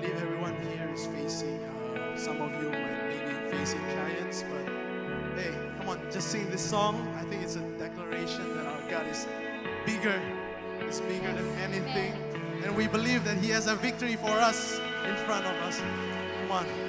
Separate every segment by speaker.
Speaker 1: believe everyone here is facing, uh, some of you might maybe
Speaker 2: facing giants, but hey, come on, just sing this song. I think it's a declaration that our God is bigger, is bigger than anything. And we believe that He has a victory for us in front of us. Come on.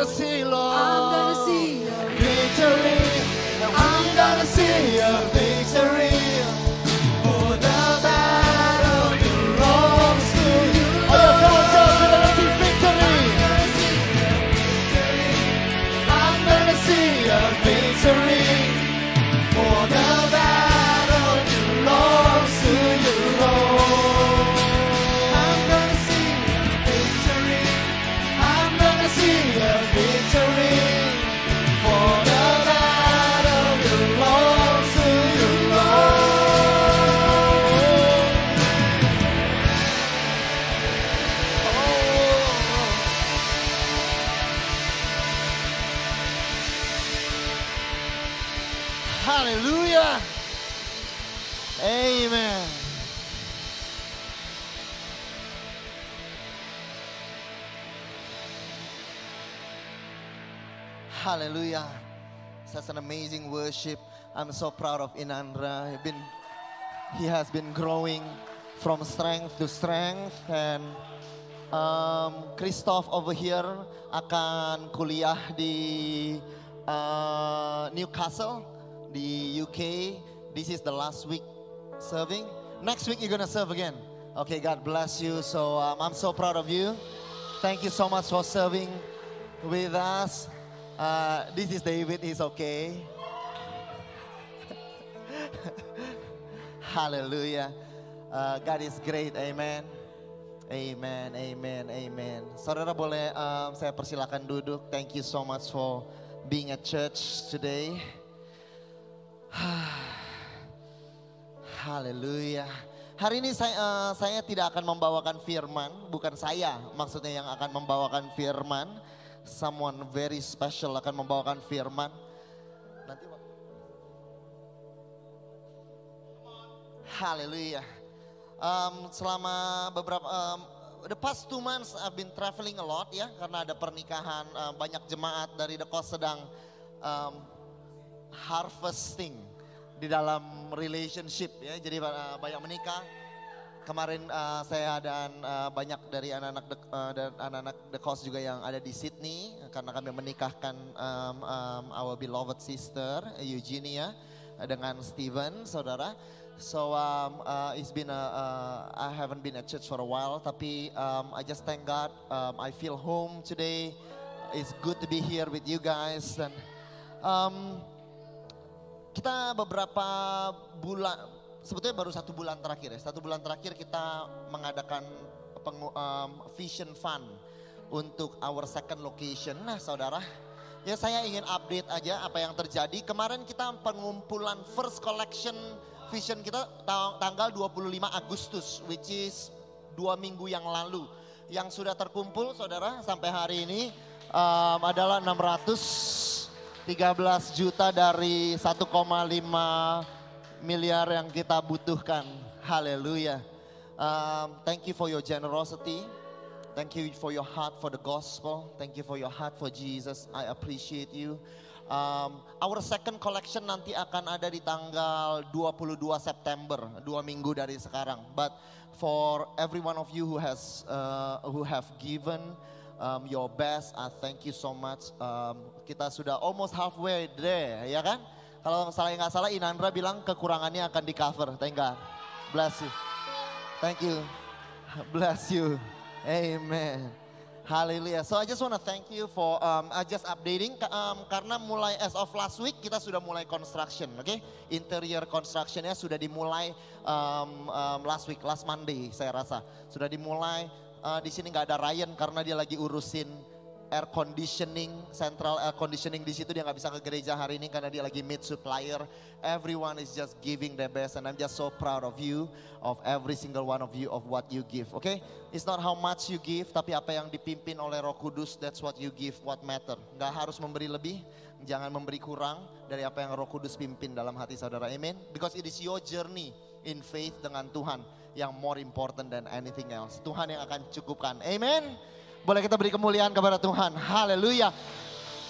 Speaker 2: Gonna see, Lord. I'm gonna see your victory. I'm gonna see your
Speaker 3: worship. I'm so proud of Inandra. He's been, he has been growing from strength to strength and um, Christoph over here akan kuliah di uh, Newcastle di UK. This is the last week serving. Next week you're gonna serve again. Okay, God bless you. So um, I'm so proud of you. Thank you so much for serving with us. Uh, this is David. He's okay. Hallelujah. Uh, God is great. Amen. Amen, amen, amen. Saudara boleh um, saya persilakan duduk. Thank you so much for being at church today. Haleluya. Hari ini saya, eh, saya tidak akan membawakan firman, bukan saya maksudnya yang akan membawakan firman. Someone very special akan membawakan firman. Nanti waktu- Haleluya. Um, selama beberapa um, the past two months I've been traveling a lot ya karena ada pernikahan uh, banyak jemaat dari The Coast sedang um, harvesting di dalam relationship ya. Jadi uh, banyak menikah. Kemarin uh, saya dan uh, banyak dari anak-anak The- uh, dan anak-anak The Coast juga yang ada di Sydney karena kami menikahkan um, um, our beloved sister Eugenia dengan Steven saudara So um, uh, it's been a, uh, I haven't been at church for a while, tapi um, I just thank God. Um, I feel home today. It's good to be here with you guys. Dan um, kita beberapa bulan, sebetulnya baru satu bulan terakhir ya. Satu bulan terakhir kita mengadakan pengu- um, vision fund untuk our second location. Nah, saudara, ya saya ingin update aja apa yang terjadi. Kemarin kita pengumpulan first collection vision kita ta- tanggal 25 Agustus, which is dua minggu yang lalu. Yang sudah terkumpul, saudara, sampai hari ini um, adalah 613 juta dari 1,5 miliar yang kita butuhkan. Haleluya. Um, thank you for your generosity. Thank you for your heart for the gospel. Thank you for your heart for Jesus. I appreciate you. Um, our second collection nanti akan ada di tanggal 22 September, dua minggu dari sekarang. But for every one of you who has uh, who have given um, your best, I thank you so much. Um, kita sudah almost halfway there, ya kan? Kalau salah nggak salah, Inandra bilang kekurangannya akan di cover. Thank God. Bless you. Thank you. Bless you. Amen. Haleluya. So I just want to thank you for um, uh, just updating um, karena mulai as of last week kita sudah mulai construction, oke? Interior constructionnya sudah dimulai um, um, last week, last Monday saya rasa sudah dimulai. Uh, di sini nggak ada Ryan karena dia lagi urusin air conditioning, central air conditioning di situ dia nggak bisa ke gereja hari ini karena dia lagi meet supplier. Everyone is just giving their best and I'm just so proud of you, of every single one of you of what you give. Okay, it's not how much you give, tapi apa yang dipimpin oleh Roh Kudus, that's what you give, what matter. Nggak harus memberi lebih, jangan memberi kurang dari apa yang Roh Kudus pimpin dalam hati saudara. Amen. Because it is your journey in faith dengan Tuhan yang more important than anything else. Tuhan yang akan cukupkan. Amen. Boleh kita beri kemuliaan kepada Tuhan. Haleluya.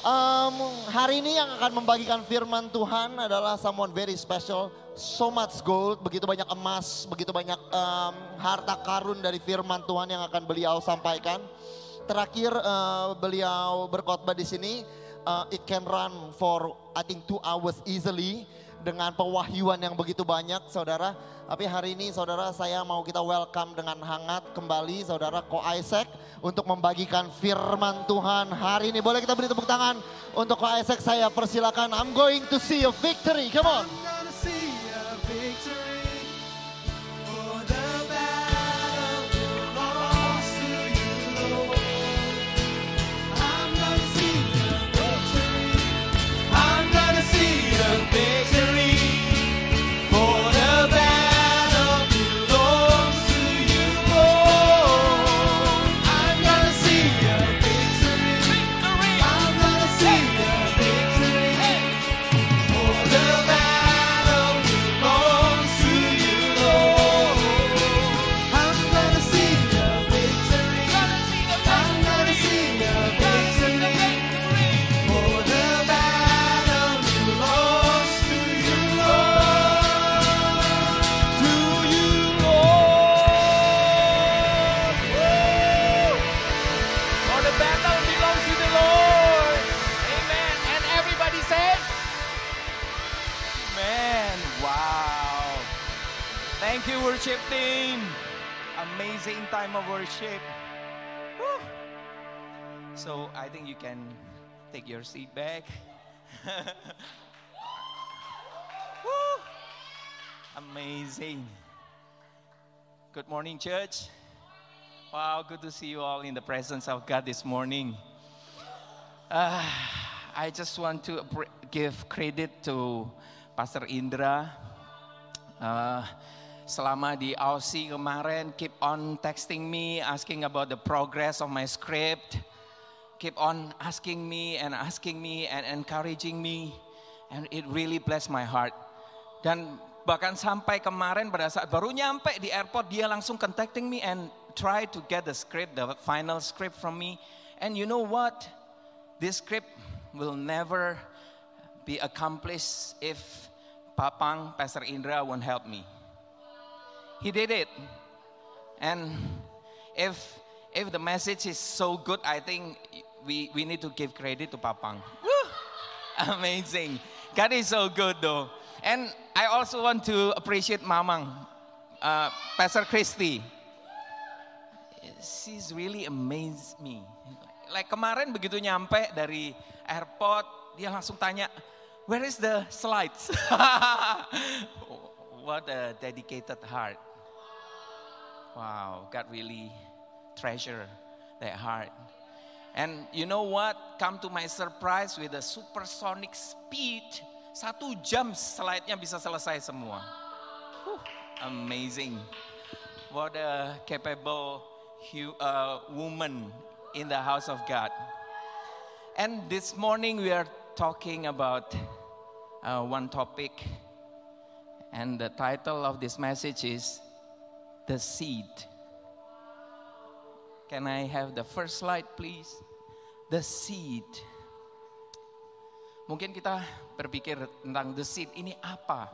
Speaker 3: Um, hari ini yang akan membagikan firman Tuhan adalah someone very special. So much gold, begitu banyak emas, begitu banyak um, harta karun dari firman Tuhan yang akan beliau sampaikan. Terakhir uh, beliau berkhotbah di sini, uh, it can run for I think two hours easily dengan pewahyuan yang begitu banyak saudara. Tapi hari ini saudara saya mau kita welcome dengan hangat kembali saudara Ko Isaac untuk membagikan firman Tuhan hari ini. Boleh kita beri tepuk tangan untuk Ko Isaac saya persilakan. I'm going to see a victory. Come on.
Speaker 2: I'm gonna see a victory.
Speaker 4: Worship. Whew. So I think you can take your seat back. Amazing. Good morning, church. Wow, good to see you all in the presence of God this morning. Uh, I just want to give credit to Pastor Indra. Uh, selama di Aussie kemarin, keep on texting me, asking about the progress of my script. Keep on asking me and asking me and encouraging me. And it really blessed my heart. Dan bahkan sampai kemarin pada saat baru nyampe di airport dia langsung contacting me and try to get the script, the final script from me. And you know what? This script will never be accomplished if Papang, Pastor Indra won't help me. He did it. And if if the message is so good, I think we, we need to give credit to Papang. Woo! Amazing. God is so good though. And I also want to appreciate Mamang, uh, Pastor Christy. She's really amazed me. Like kemarin begitu nyampe dari airport, dia langsung tanya, where is the slides? What a dedicated heart. Wow, God really treasure that heart. And you know what? Come to my surprise with a supersonic speed. Satu jam slide-nya bisa selesai semua. Whew, amazing. What a capable uh, woman in the house of God. And this morning we are talking about uh, one topic. And the title of this message is The Seed. Can I have the first slide, please? The seed. Mungkin kita berpikir tentang the seed ini apa?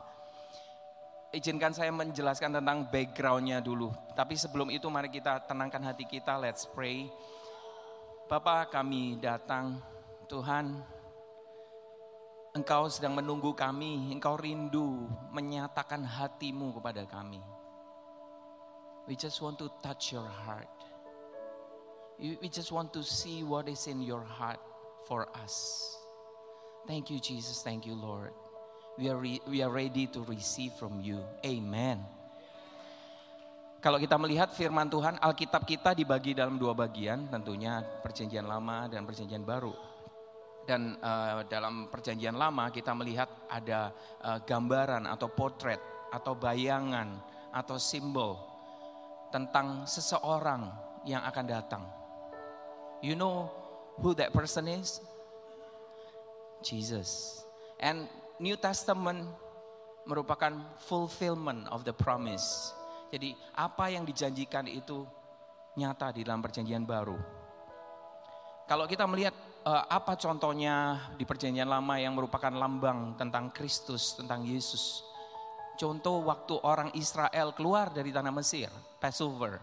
Speaker 4: Izinkan saya menjelaskan tentang backgroundnya dulu. Tapi sebelum itu mari kita tenangkan hati kita, let's pray. Bapak kami datang, Tuhan, Engkau sedang menunggu kami, Engkau rindu menyatakan hatimu kepada kami. We just want to touch your heart. We just want to see what is in your heart for us. Thank you, Jesus. Thank you, Lord. We are, re- we are ready to receive from you. Amen. Kalau kita melihat firman Tuhan, Alkitab kita dibagi dalam dua bagian, tentunya Perjanjian Lama dan Perjanjian Baru. Dan eh, dalam Perjanjian Lama kita melihat ada eh, gambaran atau potret atau bayangan atau simbol tentang seseorang yang akan datang. You know who that person is? Jesus. And New Testament merupakan fulfillment of the promise. Jadi apa yang dijanjikan itu nyata di dalam perjanjian baru. Kalau kita melihat eh, apa contohnya di perjanjian lama yang merupakan lambang tentang Kristus, tentang Yesus. Contoh waktu orang Israel keluar dari tanah Mesir, Passover.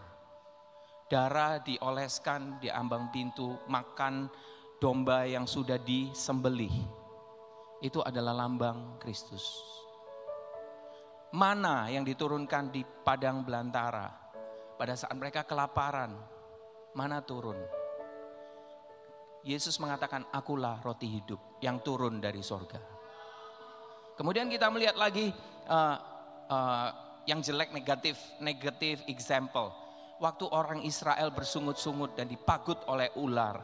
Speaker 4: Darah dioleskan di ambang pintu, makan domba yang sudah disembelih. Itu adalah lambang Kristus. Mana yang diturunkan di padang belantara pada saat mereka kelaparan, mana turun? Yesus mengatakan, akulah roti hidup yang turun dari sorga. Kemudian kita melihat lagi uh, uh, yang jelek negatif, negatif example. Waktu orang Israel bersungut-sungut dan dipagut oleh ular.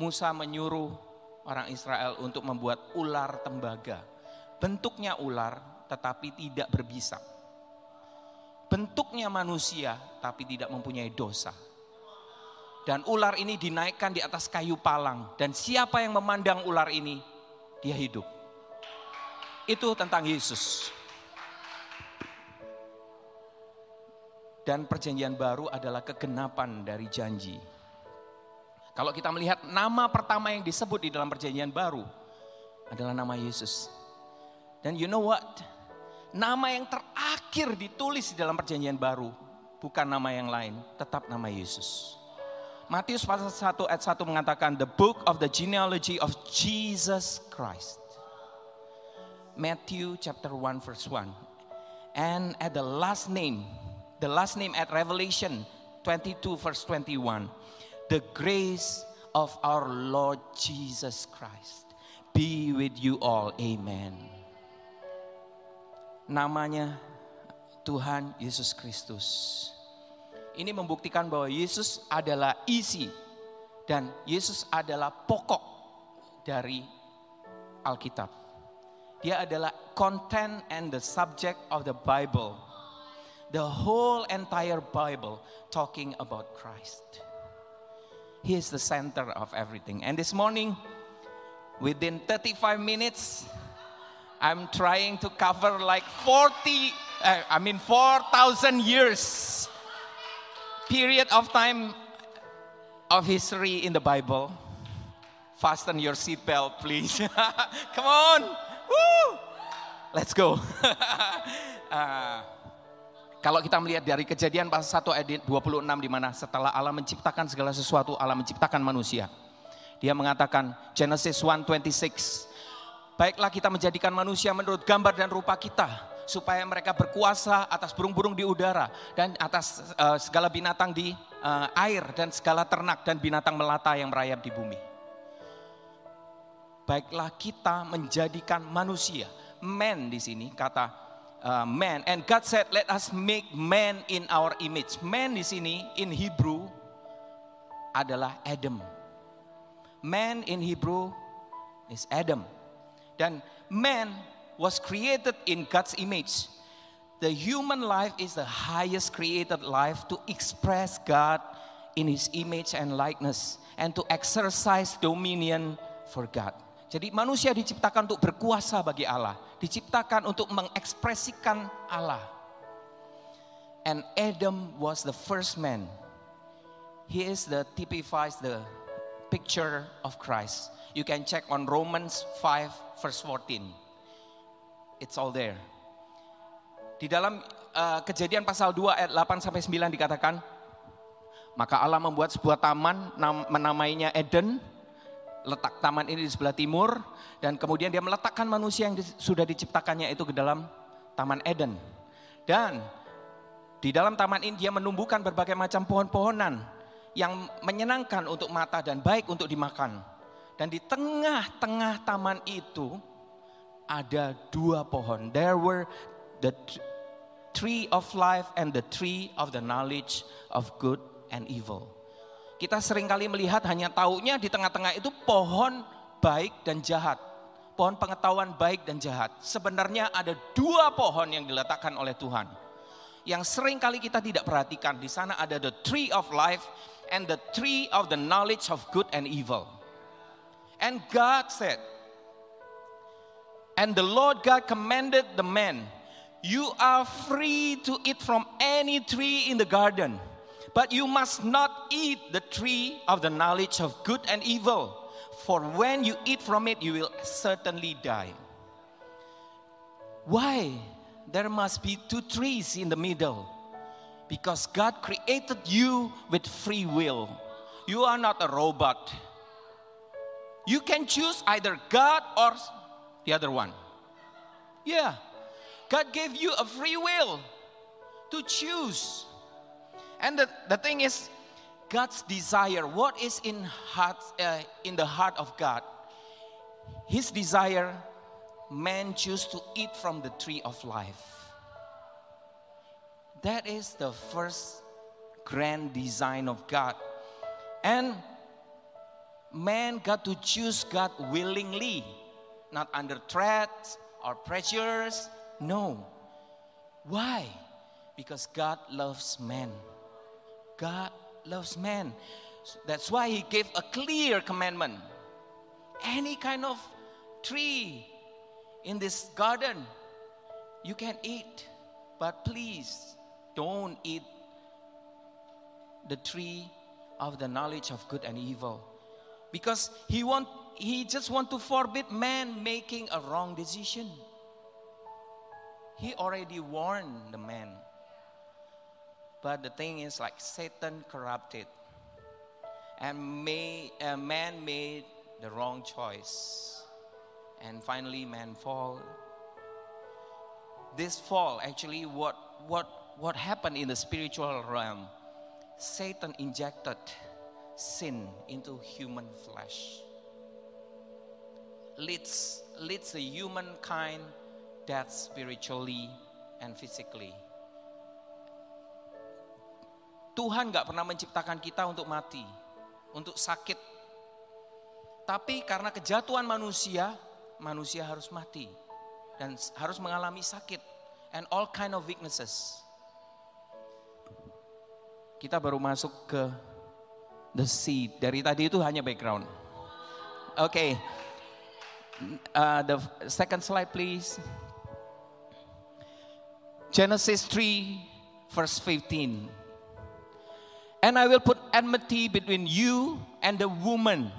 Speaker 4: Musa menyuruh orang Israel untuk membuat ular tembaga. Bentuknya ular tetapi tidak berbisa. Bentuknya manusia tapi tidak mempunyai dosa. Dan ular ini dinaikkan di atas kayu palang. Dan siapa yang memandang ular ini, dia hidup. Itu tentang Yesus. Dan perjanjian baru adalah kegenapan dari janji. Kalau kita melihat nama pertama yang disebut di dalam perjanjian baru adalah nama Yesus. Dan you know what? Nama yang terakhir ditulis di dalam perjanjian baru bukan nama yang lain, tetap nama Yesus. Matius pasal 1 ayat 1 mengatakan the book of the genealogy of Jesus Christ. Matthew chapter 1 verse 1. And at the last name, the last name at Revelation 22 verse 21, the grace of our Lord Jesus Christ be with you all. Amen. Namanya Tuhan Yesus Kristus. Ini membuktikan bahwa Yesus adalah isi dan Yesus adalah pokok dari Alkitab. Dia adalah content and the subject of the Bible. The whole entire Bible talking about Christ. He is the center of everything. And this morning, within 35 minutes, I'm trying to cover like 40, uh, I mean 4,000 years period of time of history in the Bible. Fasten your seatbelt, please. Come on. Let's go. Ah, kalau kita melihat dari kejadian pasal 1 ayat 26 di mana setelah Allah menciptakan segala sesuatu, Allah menciptakan manusia. Dia mengatakan Genesis 1:26, baiklah kita menjadikan manusia menurut gambar dan rupa kita supaya mereka berkuasa atas burung-burung di udara dan atas eh, segala binatang di eh, air dan segala ternak dan binatang melata yang merayap di bumi. Baiklah kita menjadikan manusia, man di sini kata uh, man and God said let us make man in our image. Man di sini in Hebrew adalah Adam. Man in Hebrew is Adam. Dan man was created in God's image. The human life is the highest created life to express God in his image and likeness and to exercise dominion for God. Jadi manusia diciptakan untuk berkuasa bagi Allah, diciptakan untuk mengekspresikan Allah. And Adam was the first man. He is the typifies the picture of Christ. You can check on Romans 5 verse 14. It's all there. Di dalam uh, kejadian pasal 2 ayat 8 sampai 9 dikatakan, maka Allah membuat sebuah taman nam- menamainya Eden. Letak taman ini di sebelah timur dan kemudian dia meletakkan manusia yang sudah diciptakannya itu ke dalam taman Eden. Dan di dalam taman ini dia menumbuhkan berbagai macam pohon-pohonan yang menyenangkan untuk mata dan baik untuk dimakan. Dan di tengah-tengah taman itu ada dua pohon. There were the tree of life and the tree of the knowledge of good and evil. Kita sering kali melihat hanya taunya di tengah-tengah itu pohon baik dan jahat. Pohon pengetahuan baik dan jahat. Sebenarnya ada dua pohon yang diletakkan oleh Tuhan. Yang sering kali kita tidak perhatikan. Di sana ada the tree of life and the tree of the knowledge of good and evil. And God said, and the Lord God commanded the man, You are free to eat from any tree in the garden, but you must not eat the tree of the knowledge of good and evil, for when you eat from it, you will certainly die. Why? There must be two trees in the middle. Because God created you with free will. You are not a robot. You can choose either God or the other one. Yeah. God gave you a free will to choose. And the, the thing is, God's desire, what is in, heart, uh, in the heart of God? His desire, man choose to eat from the tree of life. That is the first grand design of God. And man got to choose God willingly, not under threats or pressures. No. Why? Because God loves man. God loves man. That's why He gave a clear commandment. Any kind of tree in this garden, you can eat, but please don't eat the tree of the knowledge of good and evil because he want he just want to forbid man making a wrong decision he already warned the man but the thing is like satan corrupted and may, uh, man made the wrong choice. And finally man fall. This fall actually what what what happened in the spiritual realm satan injected sin into human flesh. Leads leads the humankind death spiritually and physically Tuhan nggak pernah menciptakan kita untuk mati, untuk sakit. Tapi karena kejatuhan manusia, manusia harus mati dan harus mengalami sakit and all kind of weaknesses. Kita baru masuk ke the seed. Dari tadi itu hanya background. Oke. Uh, the second slide please. Genesis 3 verse 15. And I will put enmity between you and the woman,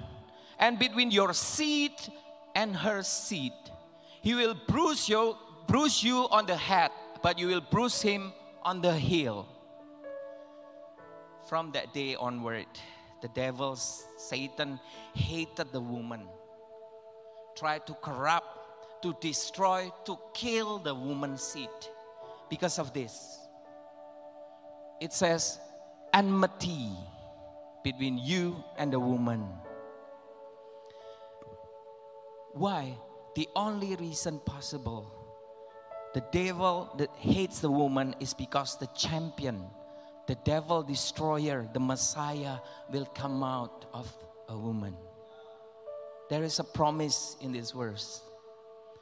Speaker 4: and between your seed and her seed. He will bruise you, bruise you on the head, but you will bruise him on the heel. From that day onward, the devil, Satan, hated the woman, tried to corrupt, to destroy, to kill the woman's seed. Because of this, it says, enmity between you and the woman. Why? The only reason possible the devil that hates the woman is because the champion, the devil destroyer, the Messiah will come out of a woman. There is a promise in this verse.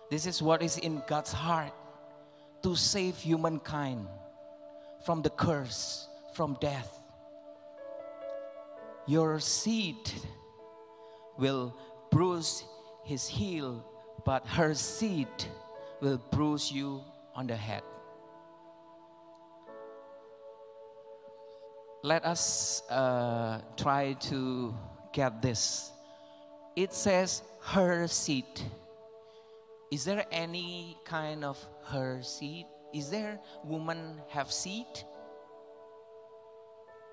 Speaker 4: This is what is in God's heart to save humankind from the curse, from death. Your seed will bruise his heel, but her seed will bruise you on the head. Let us uh, try to get this. It says her seed. Is there any kind of her seed? Is there woman have seed?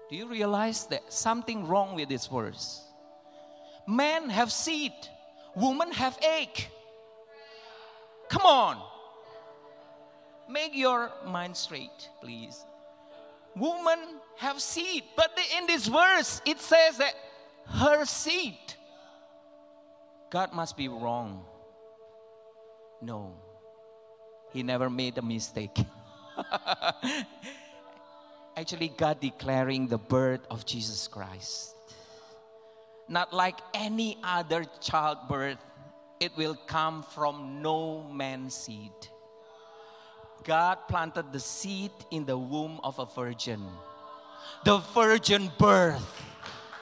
Speaker 4: Do you realize that something wrong with this verse? Men have seed, women have egg. Come on. Make your mind straight, please. woman have seed. But in this verse, it says that her seed. God must be wrong. No, he never made a mistake. Actually, God declaring the birth of Jesus Christ. Not like any other childbirth, it will come from no man's seed. God planted the seed in the womb of a virgin. The virgin birth.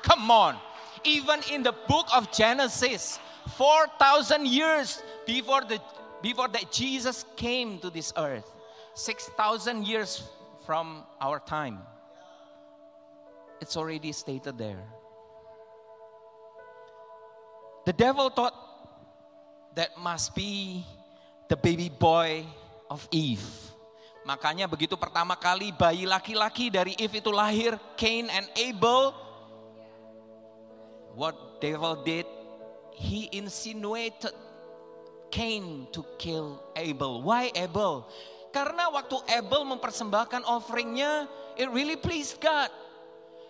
Speaker 4: Come on. Even in the book of Genesis, 4,000 years before, the, before that Jesus came to this earth, 6,000 years from our time, it's already stated there. The devil thought that must be the baby boy of Eve. Makanya begitu pertama kali bayi laki-laki dari Eve itu lahir, Cain and Abel, what devil did, he insinuated Cain to kill Abel. Why Abel? Karena waktu Abel mempersembahkan offeringnya, it really pleased God.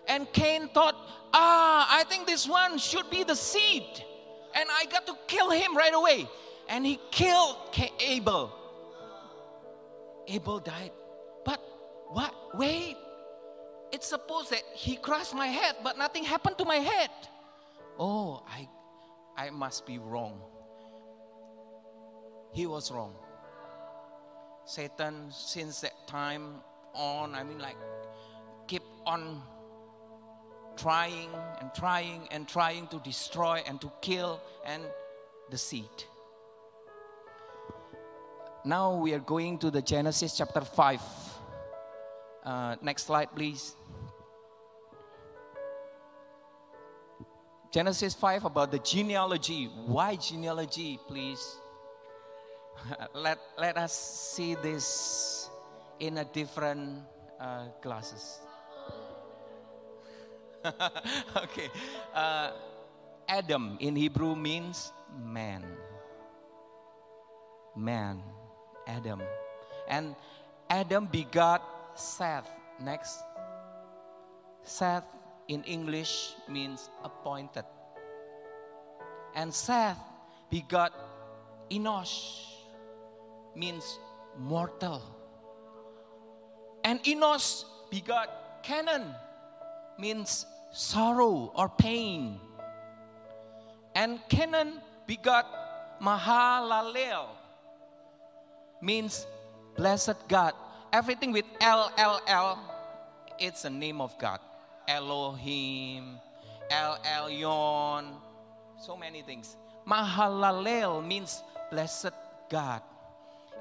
Speaker 4: And Cain thought, ah, I think this one should be the seed. And I got to kill him right away. And he killed Abel. Abel died. But what? Wait. It's supposed that he crushed my head, but nothing happened to my head. Oh, I, I must be wrong. He was wrong. Satan, since that time on, I mean, like, keep on trying and trying and trying to destroy and to kill and the seed. Now we are going to the Genesis chapter 5. Uh, next slide, please. Genesis 5 about the genealogy. Why genealogy, please? let, let us see this in a different uh, glasses. okay. Uh, Adam in Hebrew means man. Man. Adam. And Adam begot Seth. Next. Seth in English means appointed. And Seth begot Enosh, means mortal. And Enos begot Canaan, means sorrow or pain. And Canaan begot Mahalalel, means blessed God. Everything with L, L, L, it's the name of God. Elohim, El Elyon, so many things. Mahalalel means blessed God.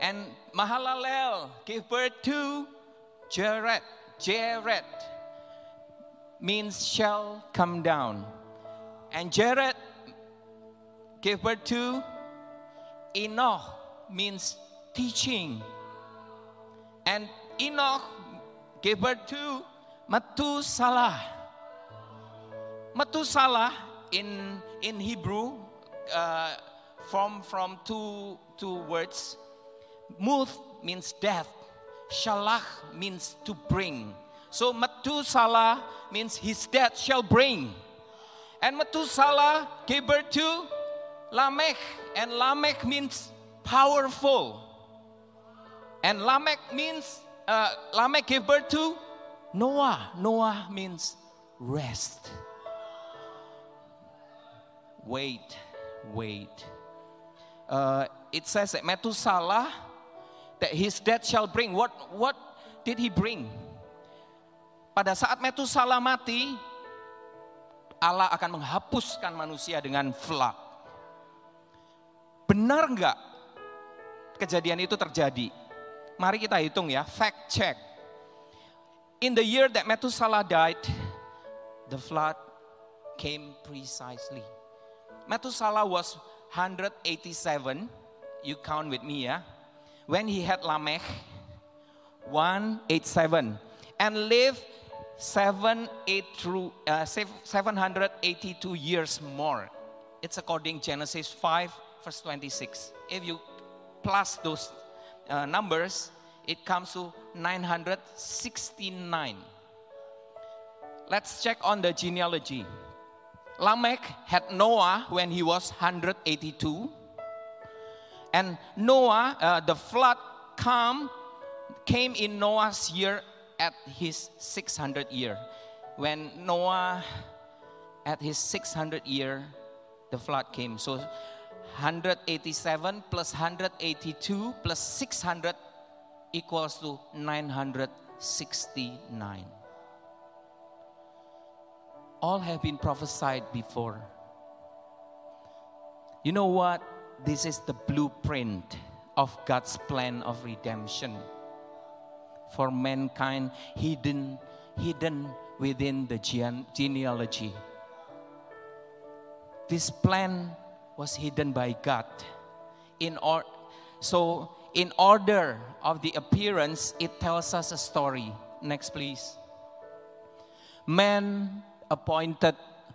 Speaker 4: And Mahalalel gave birth to Jared. Jared means shall come down. And Jared gave birth to Enoch means teaching. And Enoch gave birth to Methuselah. Methuselah in, in Hebrew uh, from, from two, two words. Muth means death. Shalach means to bring. So Methuselah means his death shall bring. And Methuselah gave birth to Lamech. And Lamech means powerful. And Lamech means, uh, Lamech gave birth to Noah. Noah means rest. Wait, wait. Uh, it says that Methuselah, that his death shall bring. What, what did he bring? Pada saat Methuselah mati, Allah akan menghapuskan manusia dengan flood. Benar nggak kejadian itu terjadi? Mari kita hitung ya, fact check. In the year that Methuselah died, the flood came precisely. Methuselah was 187. You count with me, yeah. When he had Lamech, 187, and lived 7, 8 through, uh, 782 years more. It's according Genesis 5, verse 26. If you plus those uh, numbers, it comes to 969 Let's check on the genealogy. Lamech had Noah when he was 182. And Noah, uh, the flood come, came in Noah's year at his 600 year. When Noah, at his 600 year, the flood came. So 187 plus 182 plus 600 equals to 969. All have been prophesied before. You know what? This is the blueprint of God's plan of redemption for mankind hidden hidden within the gene- genealogy. This plan was hidden by God. In or, so in order of the appearance, it tells us a story. Next, please. Man appointed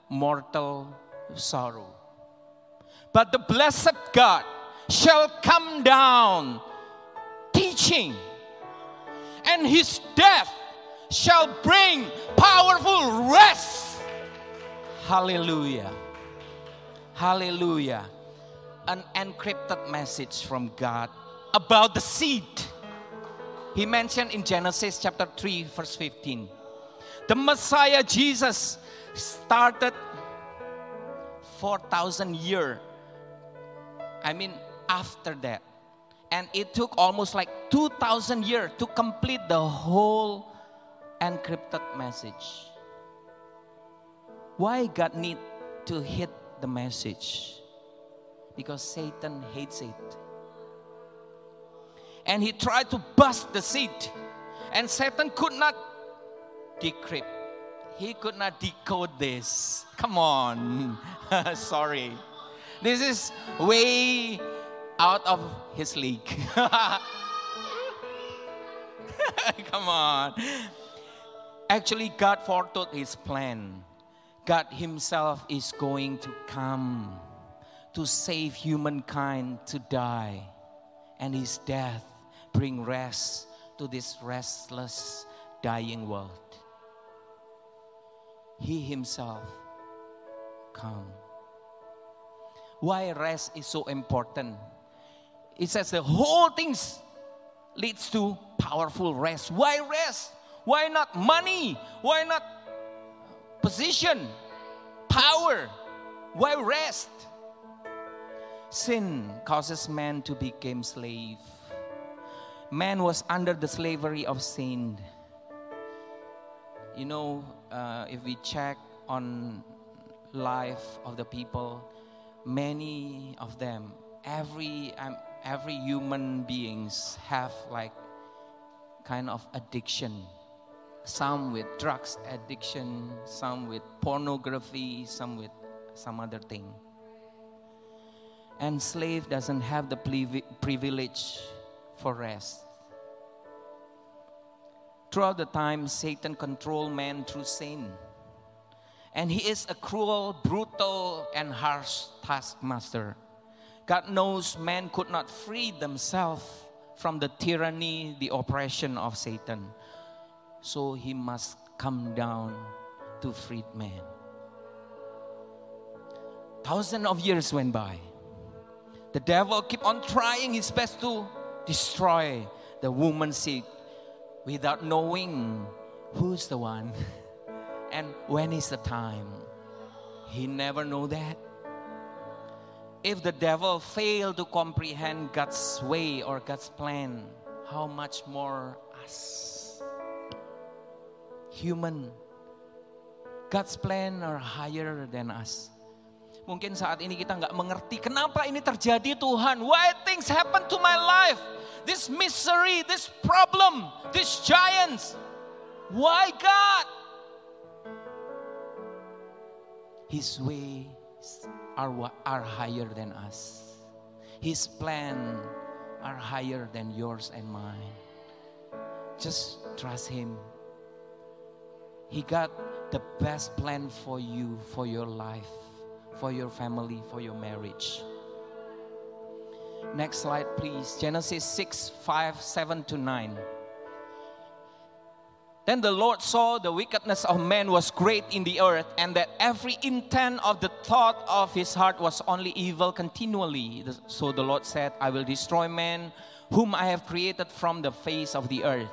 Speaker 4: mortal sorrow. But the blessed God shall come down teaching, and his death shall bring powerful rest. Hallelujah. Hallelujah. An encrypted message from God about the seed. He mentioned in Genesis chapter 3, verse 15. The Messiah Jesus started 4,000 year. I mean, after that. And it took almost like 2,000 years to complete the whole encrypted message. Why God need to hit the message? Because Satan hates it. And he tried to bust the seed. And Satan could not decrypt. He could not decode this. Come on. Sorry. This is way out of his league. Come on. Actually, God foretold his plan. God himself is going to come to save humankind to die. And his death bring rest to this restless dying world. He himself come. Why rest is so important? It says the whole things leads to powerful rest. Why rest? Why not money? Why not position, power? Why rest? Sin causes man to become slave. Man was under the slavery of sin. You know, uh, if we check on life of the people, many of them, every um, every human beings have like kind of addiction. Some with drugs addiction, some with pornography, some with some other thing. And slave doesn't have the privilege for rest. Throughout the time, Satan controlled man through sin. And he is a cruel, brutal, and harsh taskmaster. God knows man could not free themselves from the tyranny, the oppression of Satan. So he must come down to free man. Thousands of years went by. The devil kept on trying his best to destroy the woman's seed without knowing who's the one and when is the time. He never know that. If the devil failed to comprehend God's way or God's plan, how much more us? Human. God's plan are higher than us. Mungkin saat ini kita nggak mengerti kenapa ini terjadi Tuhan. Why things happen to my life? This misery, this problem, these giants. Why God? His ways are, are higher than us. His plan are higher than yours and mine. Just trust Him. He got the best plan for you, for your life, for your family, for your marriage. Next slide, please. Genesis 6 5, 7 to 9. Then the Lord saw the wickedness of man was great in the earth, and that every intent of the thought of his heart was only evil continually. So the Lord said, I will destroy man, whom I have created from the face of the earth,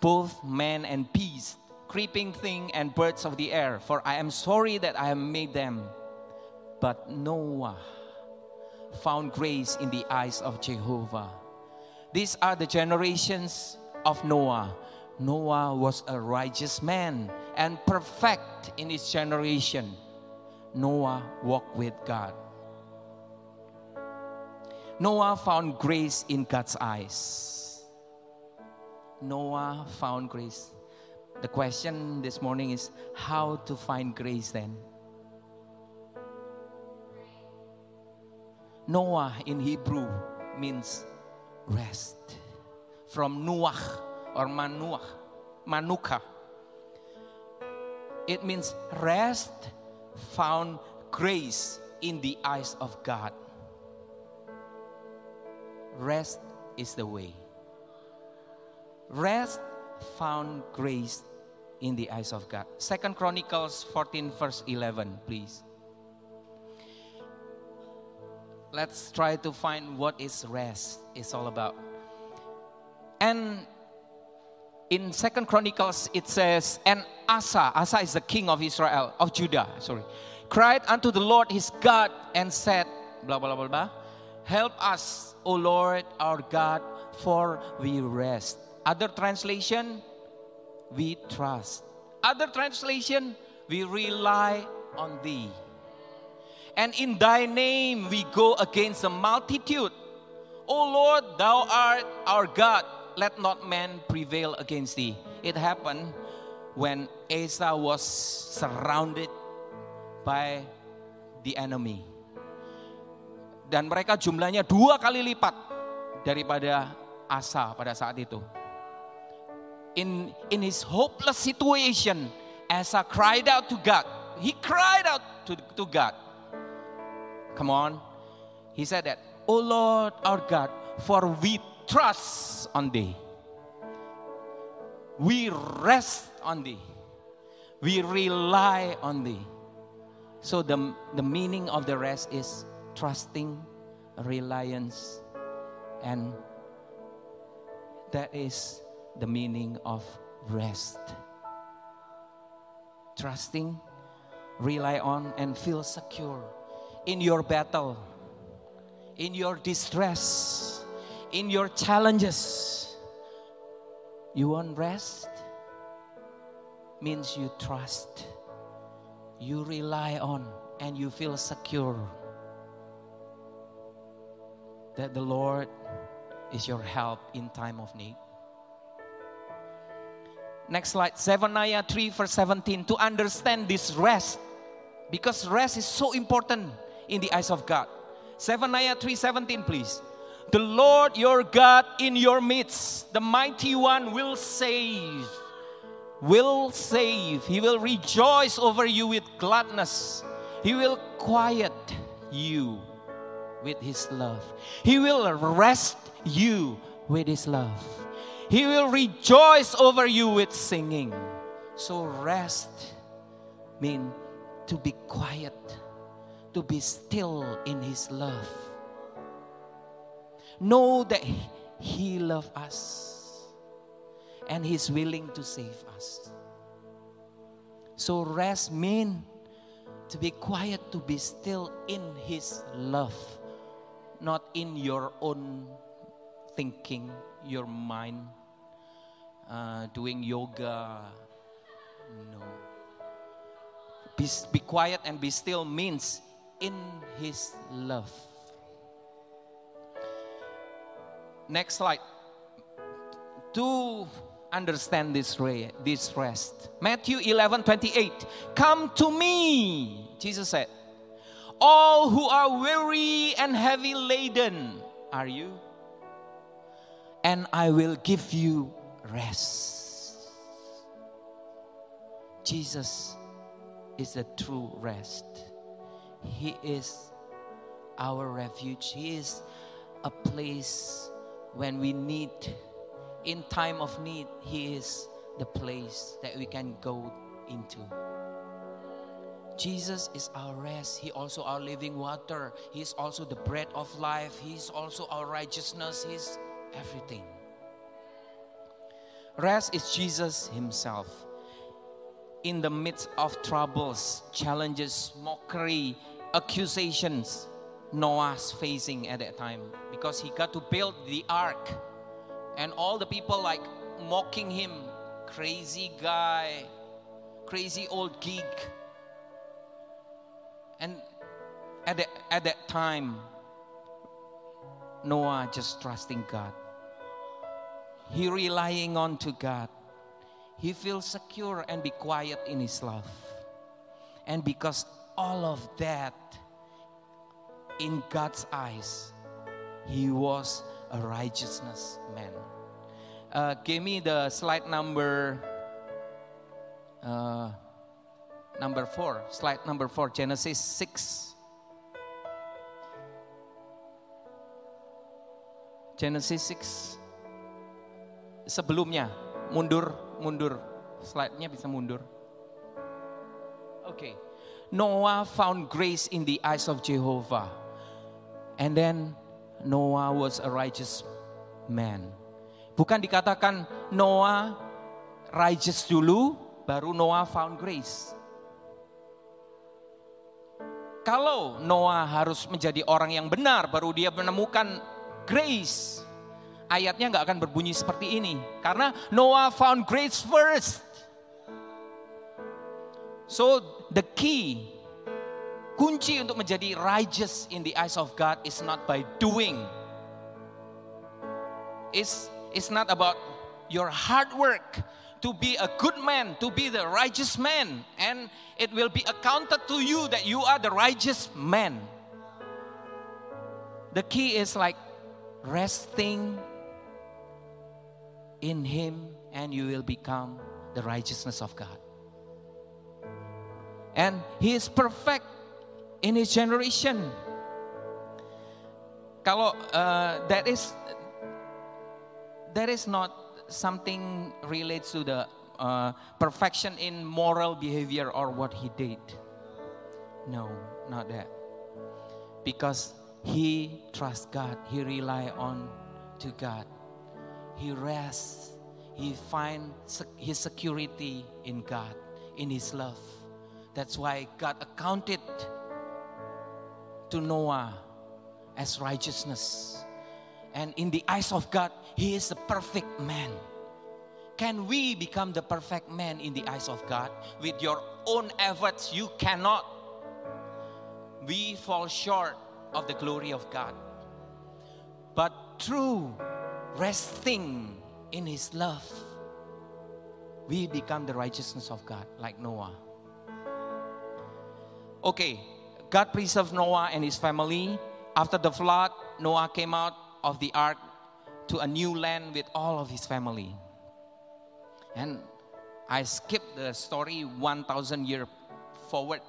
Speaker 4: both man and beast, creeping thing and birds of the air, for I am sorry that I have made them. But Noah found grace in the eyes of Jehovah. These are the generations of Noah. Noah was a righteous man and perfect in his generation. Noah walked with God. Noah found grace in God's eyes. Noah found grace. The question this morning is how to find grace then? Noah in Hebrew means rest. From Nuach or Manuach, Manuka. It means rest found grace in the eyes of God. Rest is the way. Rest found grace in the eyes of God. Second Chronicles 14 verse 11, please. Let's try to find what is rest is all about. And in Second Chronicles it says, and Asa, Asa is the king of Israel, of Judah, sorry, cried unto the Lord his God and said, blah blah blah blah, help us, O Lord our God, for we rest. Other translation, we trust. Other translation, we rely on thee. And in thy name we go against the multitude. O Lord, thou art our God. Let not man prevail against thee. It happened when Asa was surrounded by the enemy. Dan mereka jumlahnya dua kali lipat daripada Asa pada saat itu. In, in his hopeless situation, Asa cried out to God. He cried out to, to God. Come on. He said that, O Lord our God, for we trust on thee. We rest on thee. We rely on thee. So the, the meaning of the rest is trusting, reliance, and that is the meaning of rest. Trusting, rely on, and feel secure in your battle, in your distress, in your challenges. You want rest? Means you trust, you rely on, and you feel secure that the Lord is your help in time of need. Next slide, Zephaniah 3 verse 17. To understand this rest, because rest is so important in the eyes of God. Zephaniah 3:17, please. The Lord your God in your midst, the mighty one will save. Will save. He will rejoice over you with gladness. He will quiet you with his love. He will rest you with his love. He will rejoice over you with singing. So rest mean to be quiet to be still in His love. Know that He loves us and He's willing to save us. So rest means to be quiet, to be still in His love, not in your own thinking, your mind, uh, doing yoga. No. Be, be quiet and be still means in His love. Next slide. To understand this, this rest, Matthew 11 28. Come to me, Jesus said. All who are weary and heavy laden, are you? And I will give you rest. Jesus is the true rest. He is our refuge. He is a place when we need, in time of need, He is the place that we can go into. Jesus is our rest. He also our living water. He is also the bread of life. He is also our righteousness. He is everything. Rest is Jesus Himself. In the midst of troubles, challenges, mockery, accusations, Noah's facing at that time because he got to build the ark, and all the people like mocking him, crazy guy, crazy old geek. And at, the, at that time, Noah just trusting God. He relying on to God. He feels secure and be quiet in his love. And because all of that, in God's eyes, he was a righteousness man. Uh, give me the slide number uh, number four. Slide number four, Genesis 6. Genesis 6. Sebelumnya, mundur, mundur. Slide-nya bisa mundur. Okay. Noah found grace in the eyes of Jehovah. And then Noah was a righteous man. Bukan dikatakan Noah righteous dulu, baru Noah found grace. Kalau Noah harus menjadi orang yang benar, baru dia menemukan grace. Ayatnya nggak akan berbunyi seperti ini, karena Noah found grace first. So the key, kunci untuk menjadi righteous in the eyes of God is not by doing. It's, it's not about your hard work to be a good man, to be the righteous man, and it will be accounted to you that you are the righteous man. The key is like resting in Him, and you will become the righteousness of God. And He is perfect in His generation. Kalau uh, that is that is not something relates to the uh, perfection in moral behavior or what he did. No, not that. Because he trusts God, he rely on to God. He rests, he finds his security in God, in his love. That's why God accounted to Noah as righteousness. And in the eyes of God, he is a perfect man. Can we become the perfect man in the eyes of God? With your own efforts, you cannot. We fall short of the glory of God. But through resting in His love, we become the righteousness of God, like Noah. Okay, God preserved Noah and his family. After the flood, Noah came out of the ark to a new land with all of his family. And I skipped the story 1000 years forward.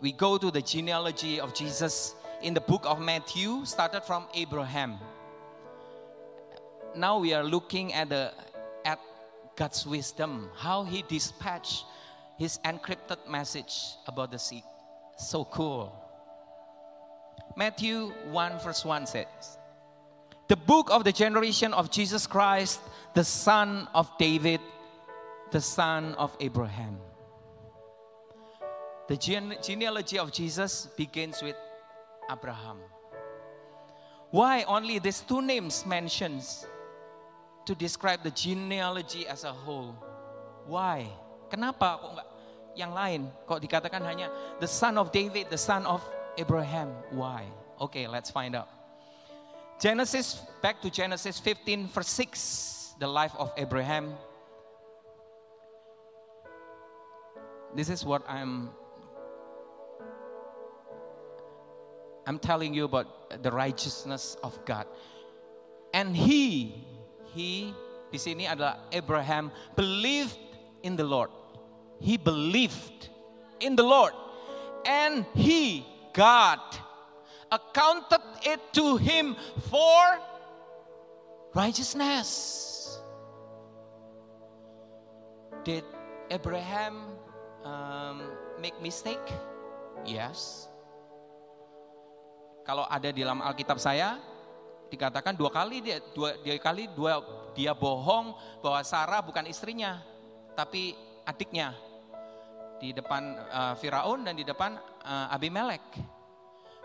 Speaker 4: We go to the genealogy of Jesus in the book of Matthew, started from Abraham. Now we are looking at the at God's wisdom, how he dispatched his encrypted message about the sick. So cool. Matthew 1 verse 1 says, The book of the generation of Jesus Christ, the son of David, the son of Abraham. The gene- genealogy of Jesus begins with Abraham. Why only these two names mentions to describe the genealogy as a whole? Why? Kenapa kok enggak yang lain? Kok dikatakan hanya the son of David, the son of Abraham? Why? Okay, let's find out. Genesis, back to Genesis 15, verse 6, the life of Abraham. This is what I'm I'm telling you about the righteousness of God. And he, he di sini adalah Abraham believed in the Lord. He believed in the Lord. And he, God, accounted it to him for righteousness. Did Abraham um, make mistake? Yes. Kalau ada di dalam Alkitab saya dikatakan dua kali dia dua dia kali dua dia bohong bahwa Sarah bukan istrinya tapi adiknya di depan uh, Firaun dan di depan uh, Abimelek.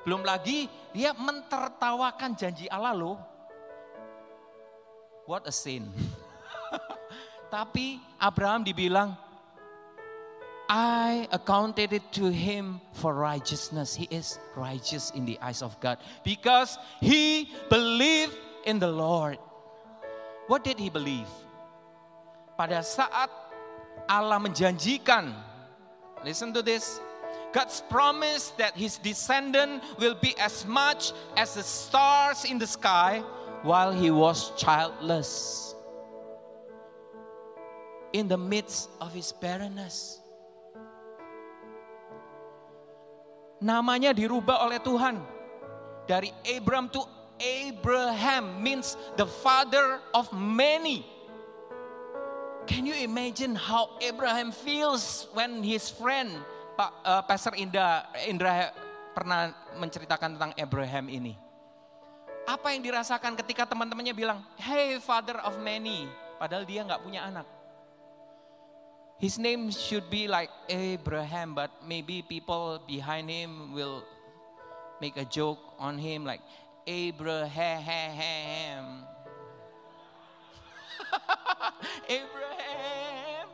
Speaker 4: Belum lagi dia mentertawakan janji Allah loh. What a sin. Tapi Abraham dibilang, I accounted it to him for righteousness. He is righteous in the eyes of God because he believed in the Lord. What did he believe? Pada saat Allah menjanjikan, listen to this. God's promise that his descendant will be as much as the stars in the sky while he was childless. In the midst of his barrenness. namanya dirubah oleh Tuhan. Dari Abram to Abraham means the father of many. Can you imagine how Abraham feels when his friend Pak uh, Pastor Indra Indra pernah menceritakan tentang Abraham ini? Apa yang dirasakan ketika teman-temannya bilang, "Hey, father of many," padahal dia nggak punya anak. His name should be like Abraham, but maybe people behind him will make a joke on him like Abraham. Abraham.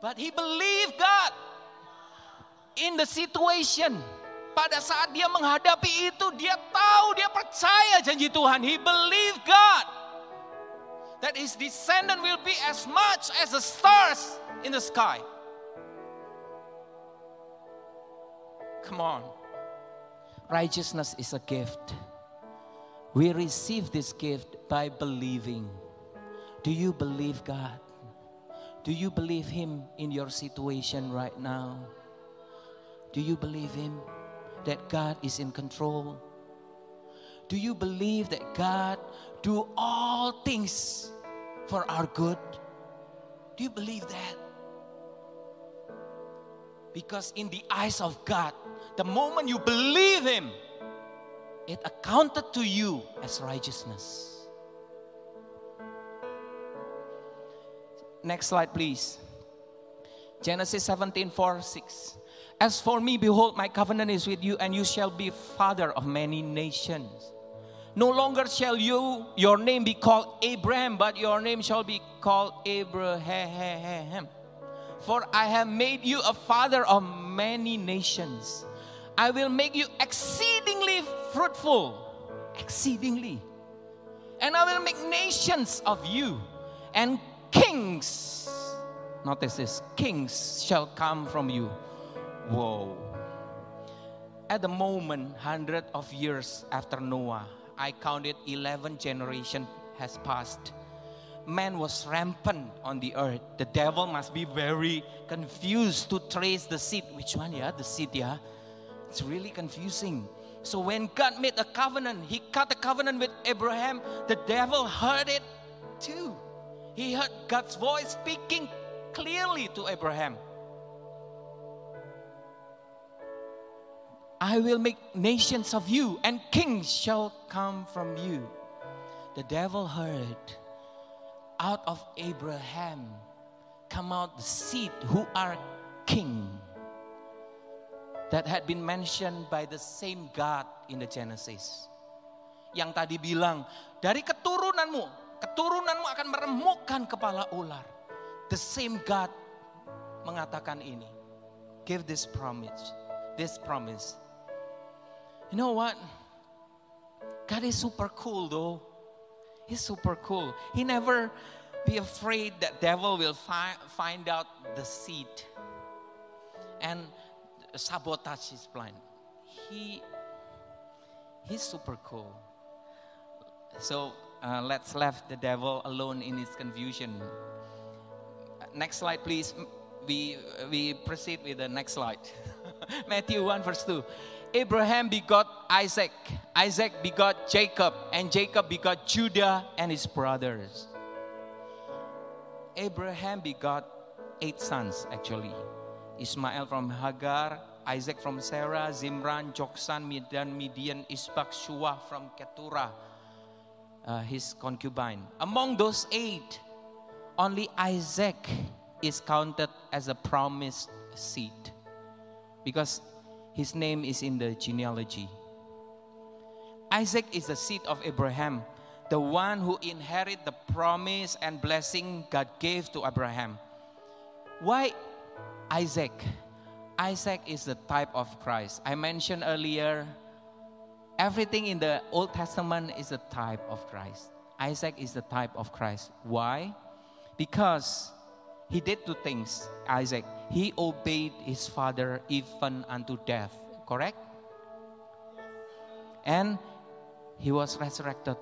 Speaker 4: But he believed God in the situation. Pada saat dia menghadapi itu, dia tahu, dia percaya janji Tuhan. He believed God that his descendant will be as much as the stars in the sky. Come on. Righteousness is a gift. We receive this gift by believing. Do you believe God? Do you believe Him in your situation right now? Do you believe Him that God is in control? Do you believe that God do all things for our good? Do you believe that? Because in the eyes of God, the moment you believe Him, it accounted to you as righteousness. Next slide, please. Genesis 17 4 6. As for me, behold, my covenant is with you, and you shall be father of many nations. No longer shall you your name be called Abram, but your name shall be called Abraham. For I have made you a father of many nations. I will make you exceedingly fruitful, exceedingly. And I will make nations of you, and kings, notice this, kings shall come from you. Whoa. At the moment, hundred of years after Noah, I counted 11 generation has passed. Man was rampant on the earth. The devil must be very confused to trace the seed. Which one, yeah? The seed, yeah? It's really confusing. So when God made a covenant, He cut the covenant with Abraham. The devil heard it too. He heard God's voice speaking clearly to Abraham. I will make nations of you, and kings shall come from you. The devil heard, out of Abraham come out the seed who are king that had been mentioned by the same God in the Genesis. Yang tadi bilang, dari keturunanmu, keturunanmu akan meremukkan kepala ular. The same God mengatakan ini. Give this promise. This promise. You know what? God is super cool though. He's super cool. He never be afraid that devil will fi- find out the seed and sabotage his plan. He he's super cool. So uh, let's left the devil alone in his confusion. Next slide, please. We we proceed with the next slide. Matthew 1 verse 2. Abraham begot Isaac, Isaac begot Jacob, and Jacob begot Judah and his brothers. Abraham begot eight sons actually. Ismael from Hagar, Isaac from Sarah, Zimran, Joksan, Midan, Midian, Isbak, Shua from Keturah, uh, his concubine. Among those eight, only Isaac is counted as a promised seed because his name is in the genealogy. Isaac is the seed of Abraham, the one who inherit the promise and blessing God gave to Abraham. Why Isaac? Isaac is the type of Christ. I mentioned earlier, everything in the Old Testament is a type of Christ. Isaac is the type of Christ. Why? Because he did two things, Isaac. He obeyed his father even unto death, correct? And he was resurrected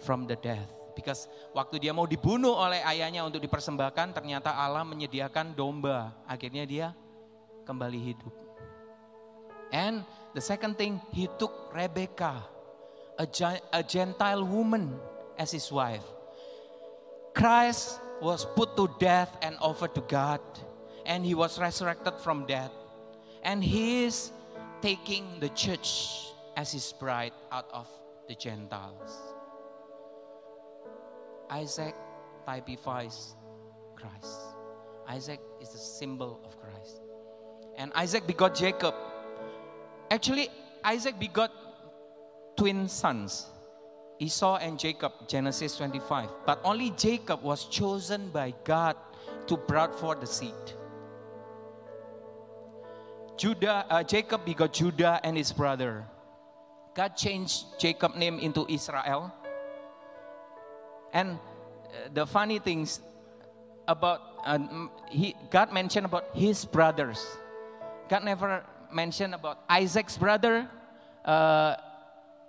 Speaker 4: from the death. Because waktu dia mau dibunuh oleh ayahnya untuk dipersembahkan, ternyata Allah menyediakan domba. Akhirnya dia kembali hidup. And the second thing, he took Rebecca, a, a Gentile woman, as his wife. Christ was put to death and offered to God, and he was resurrected from death. And he is taking the church as his bride out of the Gentiles. Isaac typifies Christ. Isaac is the symbol of Christ. And Isaac begot Jacob. Actually, Isaac begot twin sons, Esau and Jacob, Genesis 25. But only Jacob was chosen by God to bring forth the seed. Judah, uh, Jacob begot Judah and his brother. God changed Jacob's name into Israel. And uh, the funny things about uh, he, God mentioned about his brothers. God never mentioned about Isaac's brother, uh,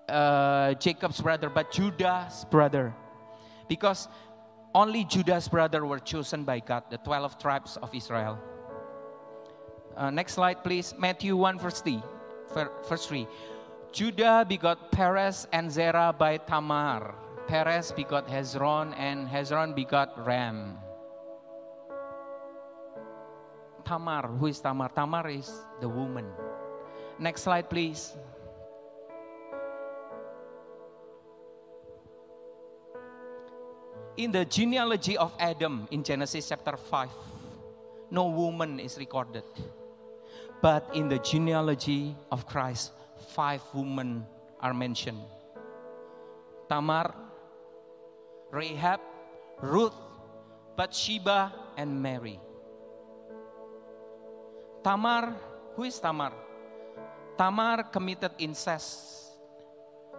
Speaker 4: uh, Jacob's brother, but Judah's brother, because only Judah's brother were chosen by God, the twelve tribes of Israel. Uh, next slide, please. Matthew 1, verse 3. Verse 3. Judah begot Perez and Zerah by Tamar. Perez begot Hezron, and Hezron begot Ram. Tamar, who is Tamar? Tamar is the woman. Next slide, please. In the genealogy of Adam in Genesis chapter 5, no woman is recorded. But in the genealogy of Christ, five women are mentioned Tamar, Rahab, Ruth, Bathsheba, and Mary. Tamar, who is Tamar? Tamar committed incest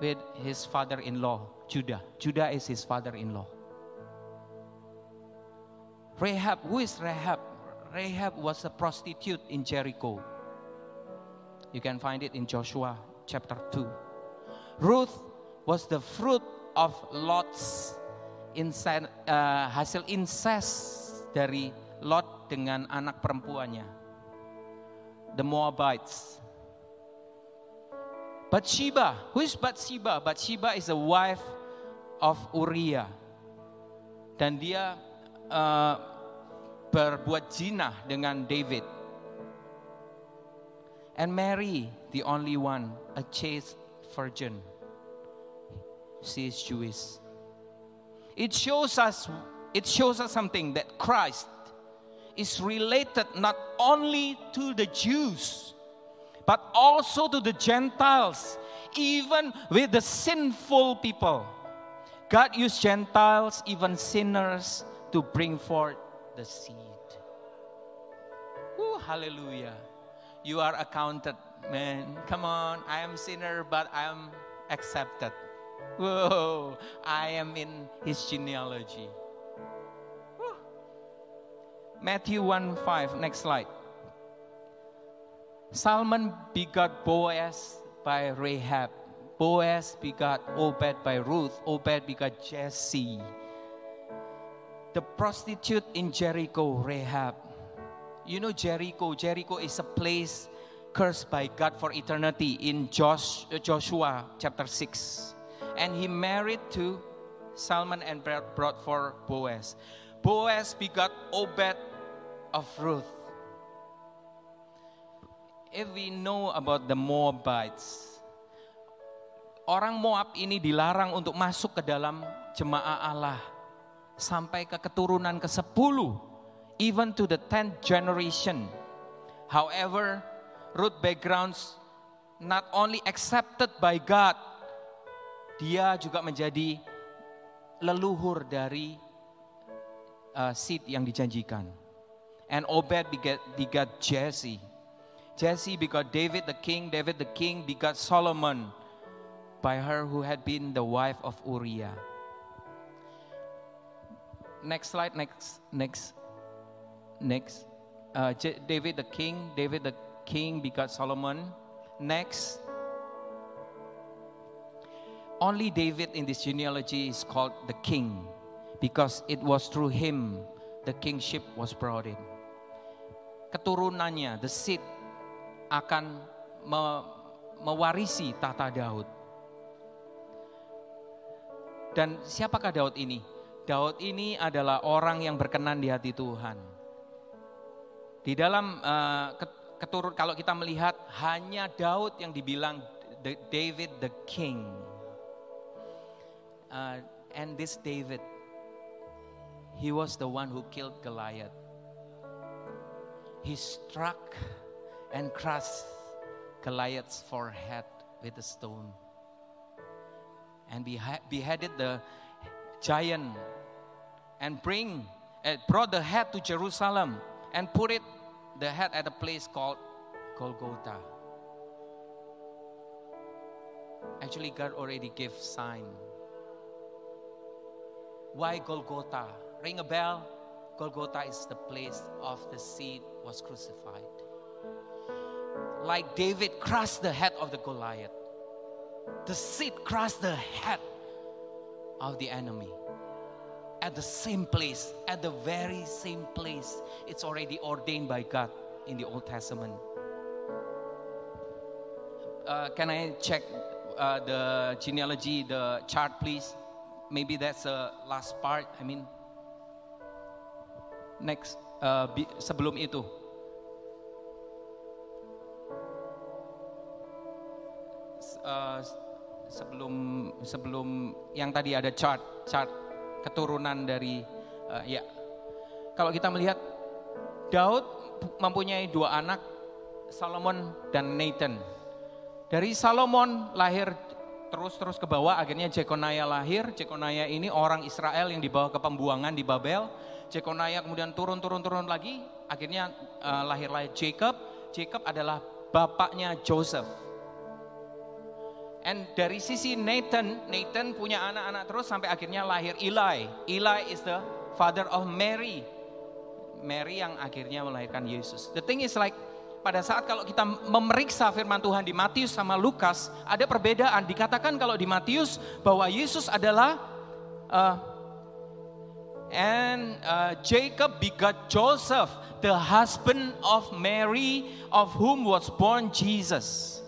Speaker 4: with his father in law, Judah. Judah is his father in law. Rahab, who is Rahab? Rahab was a prostitute in Jericho. You can find it in Joshua chapter 2. Ruth was the fruit of Lot's incest, uh, hasil incest dari Lot dengan anak perempuannya. The Moabites. Bathsheba, who is Bathsheba? Bathsheba is the wife of Uriah. Dan dia uh, berbuat zina dengan David. And Mary, the only one, a chaste virgin. She is Jewish. It shows us it shows us something that Christ is related not only to the Jews but also to the Gentiles, even with the sinful people. God used Gentiles, even sinners, to bring forth the seed. Woo, hallelujah. You are accounted, man. Come on, I am sinner, but I am accepted. Whoa, I am in his genealogy. Matthew 1 5, next slide. Salmon begot Boaz by Rahab. Boaz begot Obed by Ruth. Obed begot Jesse. The prostitute in Jericho, Rahab. You know Jericho. Jericho is a place cursed by God for eternity in Josh, uh, Joshua chapter 6. And he married to Salmon and brought for Boaz. Boaz begot Obed of Ruth. If we know about the Moabites, orang Moab ini dilarang untuk masuk ke dalam jemaah Allah sampai ke keturunan ke-10, even to the 10th generation. However, Ruth backgrounds not only accepted by God, dia juga menjadi leluhur dari uh, seed yang dijanjikan. And Obed begat, begat Jesse. Jesse begot David the king. David the king begot Solomon by her who had been the wife of Uriah. Next slide, next, next, next. Uh, J- David the king, David the king begot Solomon. Next. Only David in this genealogy is called the king because it was through him the kingship was brought in. Keturunannya, the seed akan me- mewarisi tata Daud. Dan siapakah Daud ini? Daud ini adalah orang yang berkenan di hati Tuhan. Di dalam uh, ket- keturun kalau kita melihat hanya Daud yang dibilang the- David the king. Uh, and this David he was the one who killed Goliath. He struck and crushed Goliath's forehead with a stone and beheaded the giant and bring uh, brought the head to Jerusalem and put it the head at a place called Golgotha. Actually, God already gave sign. Why Golgotha? Ring a bell. Golgotha is the place of the seed was crucified. Like David crushed the head of the Goliath, the seed crushed the head of the enemy. At the same place, at the very same place, it's already ordained by God in the Old Testament. Uh, can I check uh, the genealogy, the chart, please? Maybe that's the last part. I mean, next uh, sebelum itu. Uh, sebelum sebelum yang tadi ada chart chart keturunan dari uh, ya. Kalau kita melihat Daud mempunyai dua anak Solomon dan Nathan. Dari Solomon lahir terus-terus ke bawah akhirnya Jekonaya lahir. Jekonaya ini orang Israel yang dibawa ke pembuangan di Babel Jekonaya kemudian turun-turun-turun lagi akhirnya uh, lahirlah Jacob Jacob adalah bapaknya Joseph And dari sisi Nathan, Nathan punya anak-anak terus sampai akhirnya lahir Eli. Eli is the father of Mary. Mary yang akhirnya melahirkan Yesus. The thing is like pada saat kalau kita memeriksa firman Tuhan di Matius sama Lukas, ada perbedaan. Dikatakan kalau di Matius bahwa Yesus adalah uh, and uh, Jacob begot Joseph, the husband of Mary, of whom was born Jesus.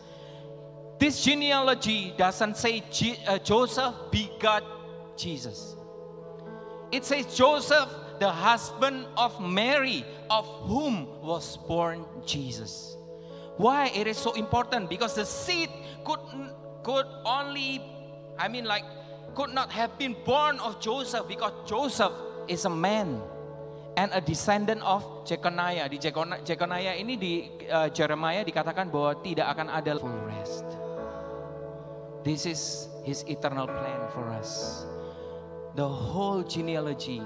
Speaker 4: This genealogy doesn't say Je- uh, Joseph begot Jesus. It says Joseph, the husband of Mary, of whom was born Jesus. Why it is so important? Because the seed could could only, I mean, like, could not have been born of Joseph because Joseph is a man and a descendant of Jeconiah. Di Jeconiah, ini di uh, Jeremiah dikatakan bahwa tidak akan ada full rest. This is his eternal plan for us. The whole genealogy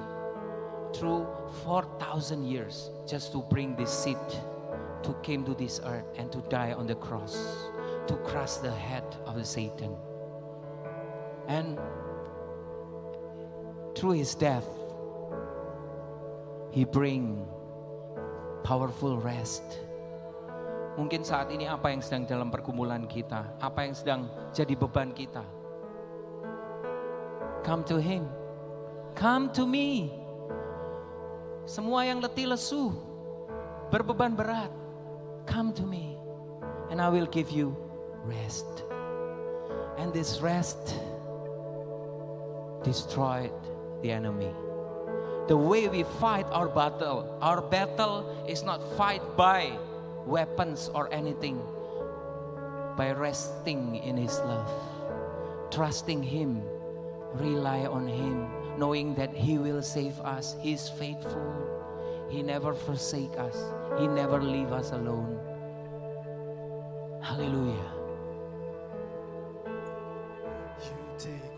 Speaker 4: through 4,000 years just to bring this seed to came to this earth and to die on the cross to crush the head of the Satan. And through his death, he bring powerful rest. Mungkin saat ini apa yang sedang dalam pergumulan kita, apa yang sedang jadi beban kita. Come to him. Come to me. Semua yang letih lesu, berbeban berat, come to me and I will give you rest. And this rest destroyed the enemy. The way we fight our battle. Our battle is not fight by weapons or anything, by resting in His love, trusting Him, rely on Him, knowing that He will save us. He's faithful. He never forsake us. He never leave us alone. Hallelujah.
Speaker 2: You take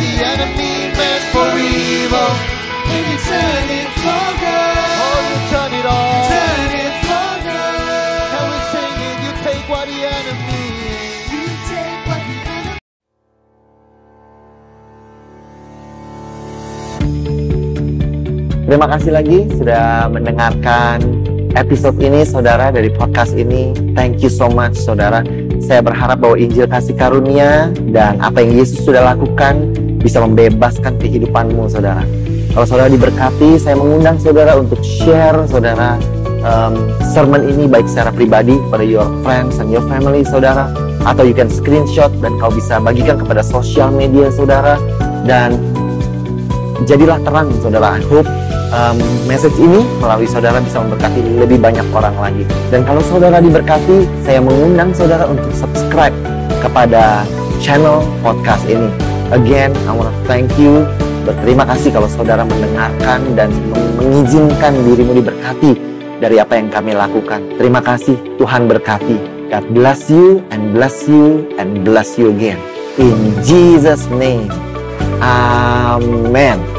Speaker 3: the enemy meant for evil.
Speaker 2: And you turn it for good.
Speaker 3: Oh, you turn it on.
Speaker 2: Turn it for good.
Speaker 3: Can we sing it? You take what the enemy.
Speaker 2: You take what the enemy
Speaker 5: Terima kasih lagi sudah mendengarkan episode ini saudara dari podcast ini. Thank you so much saudara. Saya berharap bahwa Injil kasih karunia dan apa yang Yesus sudah lakukan bisa membebaskan kehidupanmu saudara. Kalau saudara diberkati, saya mengundang saudara untuk share saudara um, sermon ini baik secara pribadi pada your friends and your family saudara. Atau you can screenshot dan kau bisa bagikan kepada sosial media saudara. Dan jadilah terang saudara. I hope um, message ini melalui saudara bisa memberkati lebih banyak orang lagi. Dan kalau saudara diberkati saya mengundang saudara untuk subscribe kepada channel podcast ini again I want to thank you. Berterima kasih kalau saudara mendengarkan dan meng- mengizinkan dirimu diberkati dari apa yang kami lakukan. Terima kasih. Tuhan berkati. God bless you and bless you and bless you again. In Jesus name. Amen